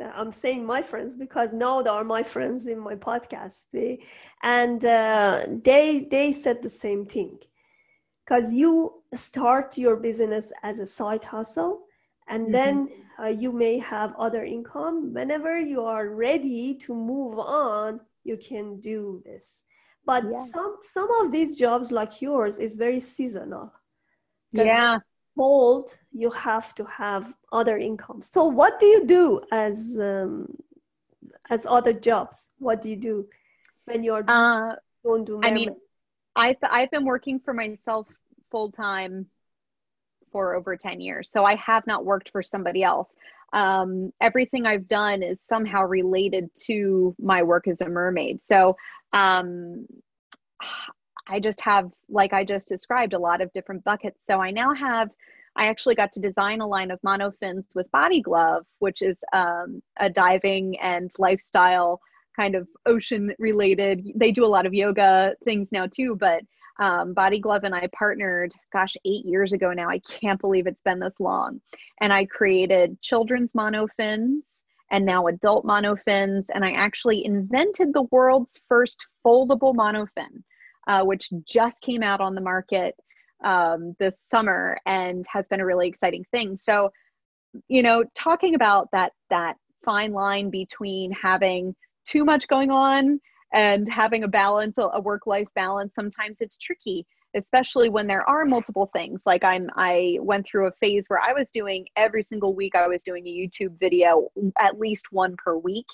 Speaker 1: i'm saying my friends because now they are my friends in my podcast and uh, they they said the same thing. Because you start your business as a side hustle and mm-hmm. then uh, you may have other income. Whenever you are ready to move on you can do this but yeah. some some of these jobs like yours is very seasonal.
Speaker 2: Yeah.
Speaker 1: cold you have to have other incomes. So what do you do as um, as other jobs? What do you do when you're uh, don't do
Speaker 2: i mean i've i've been working for myself full time for over 10 years so i have not worked for somebody else. Um, everything i've done is somehow related to my work as a mermaid. So um, I just have, like I just described, a lot of different buckets. So I now have, I actually got to design a line of monofins with Body Glove, which is um, a diving and lifestyle kind of ocean related. They do a lot of yoga things now too, but um, Body Glove and I partnered, gosh, eight years ago now. I can't believe it's been this long. And I created children's monofins and now adult monofins. And I actually invented the world's first foldable monofin uh, which just came out on the market um, this summer and has been a really exciting thing. So, you know, talking about that that fine line between having too much going on and having a balance, a work life balance, sometimes it's tricky especially when there are multiple things like i'm i went through a phase where i was doing every single week i was doing a youtube video at least one per week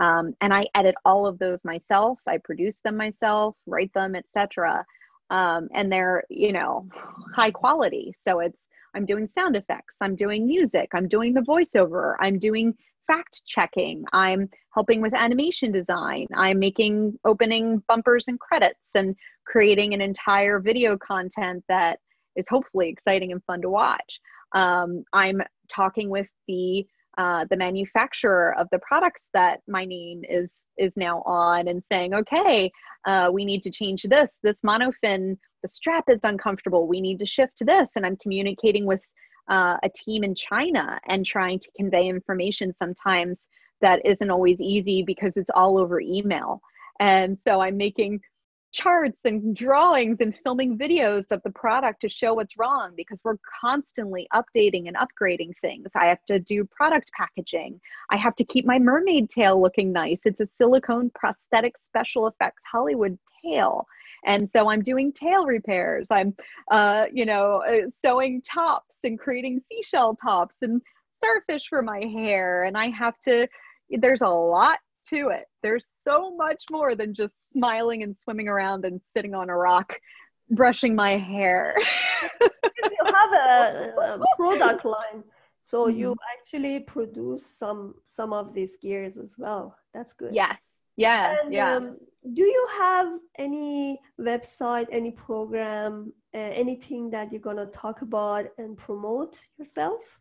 Speaker 2: um, and I edit all of those myself. I produce them myself, write them, etc. Um, and they're you know high quality. So it's I'm doing sound effects, I'm doing music, I'm doing the voiceover, I'm doing fact checking, I'm helping with animation design, I'm making opening bumpers and credits, and creating an entire video content that is hopefully exciting and fun to watch. Um, I'm talking with the uh, the manufacturer of the products that my name is is now on and saying okay uh, we need to change this. This monofin the strap is uncomfortable. We need to shift to this. And i'm communicating with uh, a team in china and trying to convey information sometimes that isn't always easy because it's all over email and so i'm making charts and drawings and filming videos of the product to show what's wrong because we're constantly updating and upgrading things. I have to do product packaging. I have to keep my mermaid tail looking nice. It's a silicone prosthetic special effects Hollywood tail. And so I'm doing tail repairs. I'm, uh, you know, uh, sewing tops and creating seashell tops and starfish for my hair. And I have to, there's a lot to it. There's so much more than just smiling and swimming around and sitting on a rock brushing my hair.
Speaker 1: you have a, a, product line, so mm-hmm. you actually produce some some of these gears as well. That's good.
Speaker 2: Yes. Yeah. And, yeah. Um,
Speaker 1: do you have any website, any program, uh, anything that you're gonna talk about and promote yourself?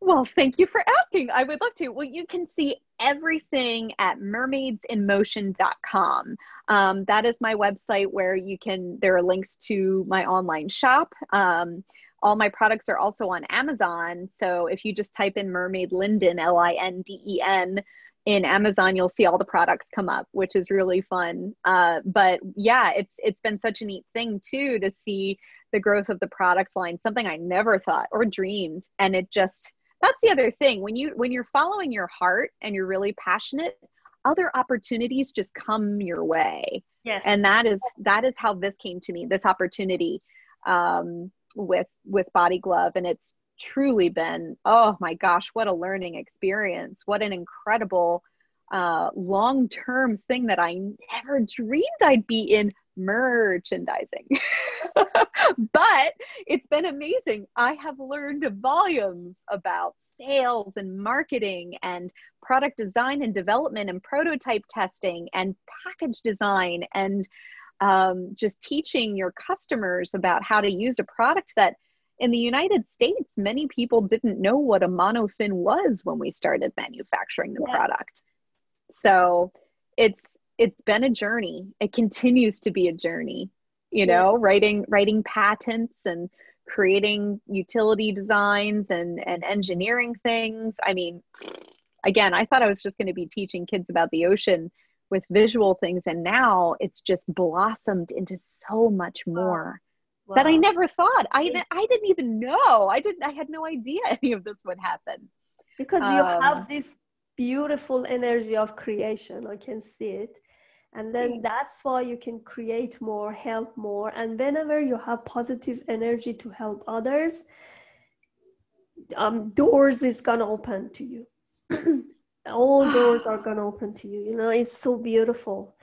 Speaker 2: Well, thank you for asking. I would love to. Well, you can see everything at mermaidsinmotion.com. Um, that is my website where you can, there are links to my online shop. Um, all my products are also on Amazon. So if you just type in Mermaid Linden, L I N D E N, in Amazon, you'll see all the products come up, which is really fun. Uh, but yeah, it's it's been such a neat thing too to see the growth of the product line, something I never thought or dreamed, and it just that's the other thing when you when you're following your heart and you're really passionate other opportunities just come your way.
Speaker 1: Yes.
Speaker 2: And that is that is how this came to me, this opportunity um, with with Body Glove. And it's truly been, oh my gosh, what a learning experience. What an incredible uh, long term thing that I never dreamed I'd be in merchandising. [LAUGHS] but it's been amazing. I have learned volumes about sales and marketing and product design and development and prototype testing and package design and um, just teaching your customers about how to use a product that in the United States, many people didn't know what a monofin was when we started manufacturing the yeah. product. So it's it's been a journey. It continues to be a journey. You yeah. know, writing writing patents and creating utility designs and and engineering things. I mean, again, I thought I was just going to be teaching kids about the ocean with visual things and now it's just blossomed into so much more. Wow. That I never thought. I I didn't even know. I didn't I had no idea [LAUGHS] any of this would happen.
Speaker 1: Because you um, have this beautiful energy of creation. I can see it. And then that's why you can create more, help more. And whenever you have positive energy to help others, um, doors is gonna open to you. [CLEARS THROAT] All doors are gonna open to you. You know, it's so beautiful.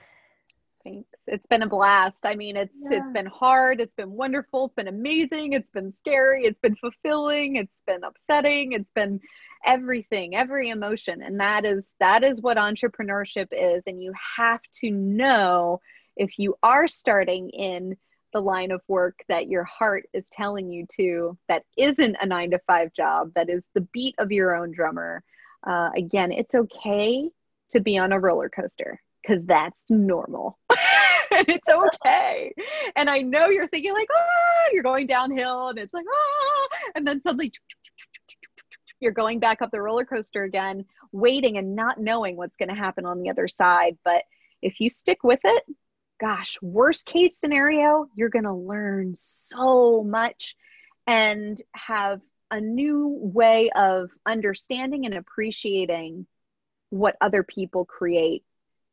Speaker 2: It's been a blast. I mean, it's yeah. it's been hard. It's been wonderful. It's been amazing. It's been scary. It's been fulfilling. It's been upsetting. It's been everything every emotion and that is that is what entrepreneurship is and you have to know if you are starting in the line of work that your heart is telling you to that isn't a nine to five job that is the beat of your own drummer uh, again it's okay to be on a roller coaster because that's normal [LAUGHS] it's okay and i know you're thinking like ah you're going downhill and it's like ah and then suddenly you're going back up the roller coaster again, waiting and not knowing what's going to happen on the other side. But if you stick with it, gosh, worst case scenario, you're going to learn so much and have a new way of understanding and appreciating what other people create.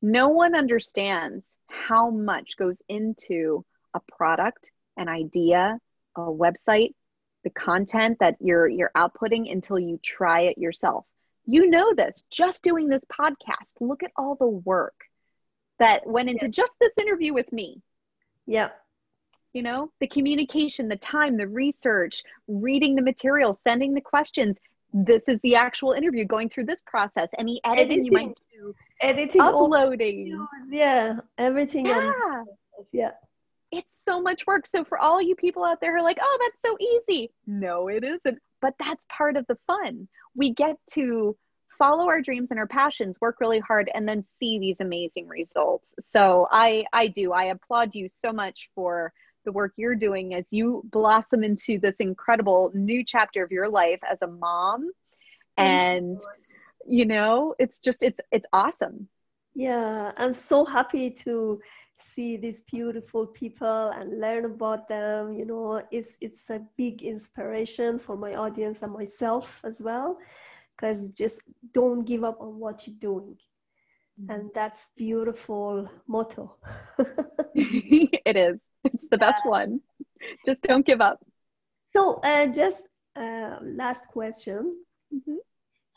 Speaker 2: No one understands how much goes into a product, an idea, a website, the content that you're you're outputting until you try it yourself. You know this. Just doing this podcast. Look at all the work that went into yeah. just this interview with me.
Speaker 1: Yeah.
Speaker 2: You know, the communication, the time, the research, reading the material, sending the questions. This is the actual interview going through this process. Any editing, editing you might do.
Speaker 1: Editing,
Speaker 2: uploading.
Speaker 1: yeah, everything.
Speaker 2: Yeah.
Speaker 1: yeah
Speaker 2: it's so much work. So for all you people out there who are like, oh, that's so easy. No, it isn't. But that's part of the fun. We get to follow our dreams and our passions, work really hard, and then see these amazing results. So I I do. I applaud you so much for the work you're doing as you blossom into this incredible new chapter of your life as a mom. and you, you know, it's just it's it's awesome.
Speaker 1: Yeah, I'm so happy to see these beautiful people and learn about them you know it's it's a big inspiration for my audience and myself as well because just don't give up on what you're doing. Mm-hmm. and that's beautiful motto. [LAUGHS] [LAUGHS]
Speaker 2: It is. It's the best uh, one. Just don't give up.
Speaker 1: So uh, just uh, last question. Mm-hmm.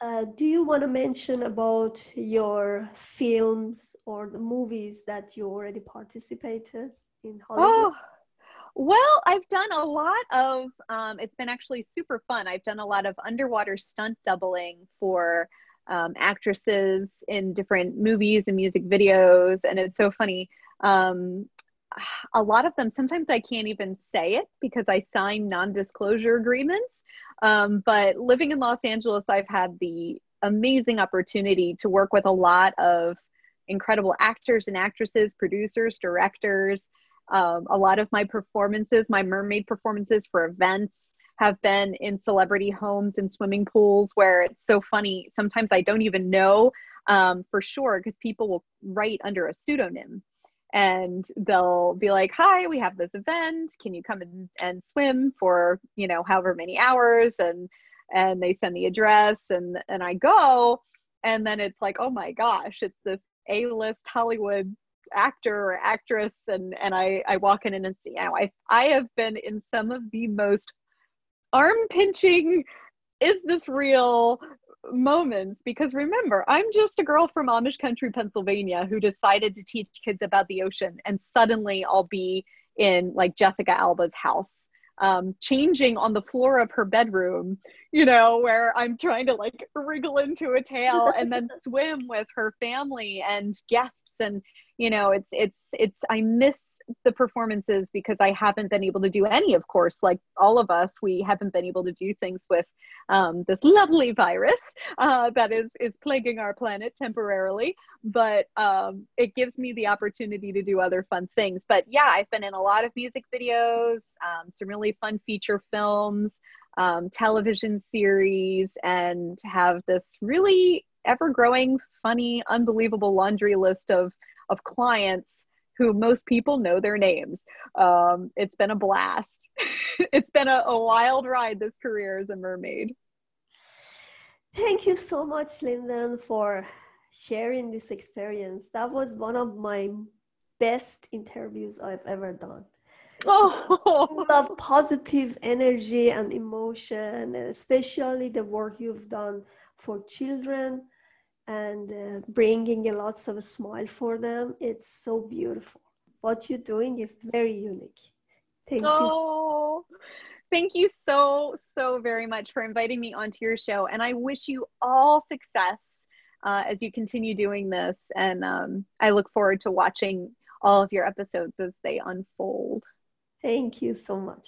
Speaker 1: Uh, do you want to mention about your films or the movies that you already participated in Hollywood?
Speaker 2: Oh, well, I've done a lot of, um, it's been actually super fun. I've done a lot of underwater stunt doubling for um, actresses in different movies and music videos. And it's so funny. Um, a lot of them, sometimes I can't even say it because I sign non disclosure agreements. Um, but living in Los Angeles, I've had the amazing opportunity to work with a lot of incredible actors and actresses, producers, directors. Um, a lot of my performances, my mermaid performances for events, have been in celebrity homes and swimming pools where it's so funny. Sometimes I don't even know um, for sure because people will write under a pseudonym and they'll be like hi we have this event. Can you come and, and swim for you know however many hours? And and they send the address and and i go. And then it's like oh my gosh it's this A-list Hollywood actor or actress and and I I walk in and see you know I I have been in some of the most arm pinching is this real moments because remember I'm just a girl from Amish country Pennsylvania who decided to teach kids about the ocean and suddenly I'll be in like Jessica Alba's house um, changing on the floor of her bedroom, you know, where I'm trying to like wriggle into a tail and then [LAUGHS] swim with her family and guests. And, you know, it's, it's, it's, I miss the performances because I haven't been able to do any, of course, like all of us, we haven't been able to do things with um, this lovely virus uh, that is is plaguing our planet temporarily. But um, it gives me the opportunity to do other fun things. But yeah, I've been in a lot of music videos, um, some really fun feature films. Um, television series and have this really ever growing, funny, unbelievable laundry list of of clients who most people know their names. Um, it's been a blast. [LAUGHS] it's been a, a wild ride, this career as a mermaid.
Speaker 1: Thank you so much, Linden, for sharing this experience. That was one of my best interviews I've ever done. Oh. [LAUGHS] love positive energy and emotion, especially the work you've done for children and uh, bringing a lots of a smile for them. It's so beautiful. What you're doing is very unique.
Speaker 2: Thank oh, you. Thank you so, so very much for inviting me onto your show. And I wish you all success uh, as you continue doing this. And um, I look forward to watching all of your episodes as they unfold.
Speaker 1: Thank you so much.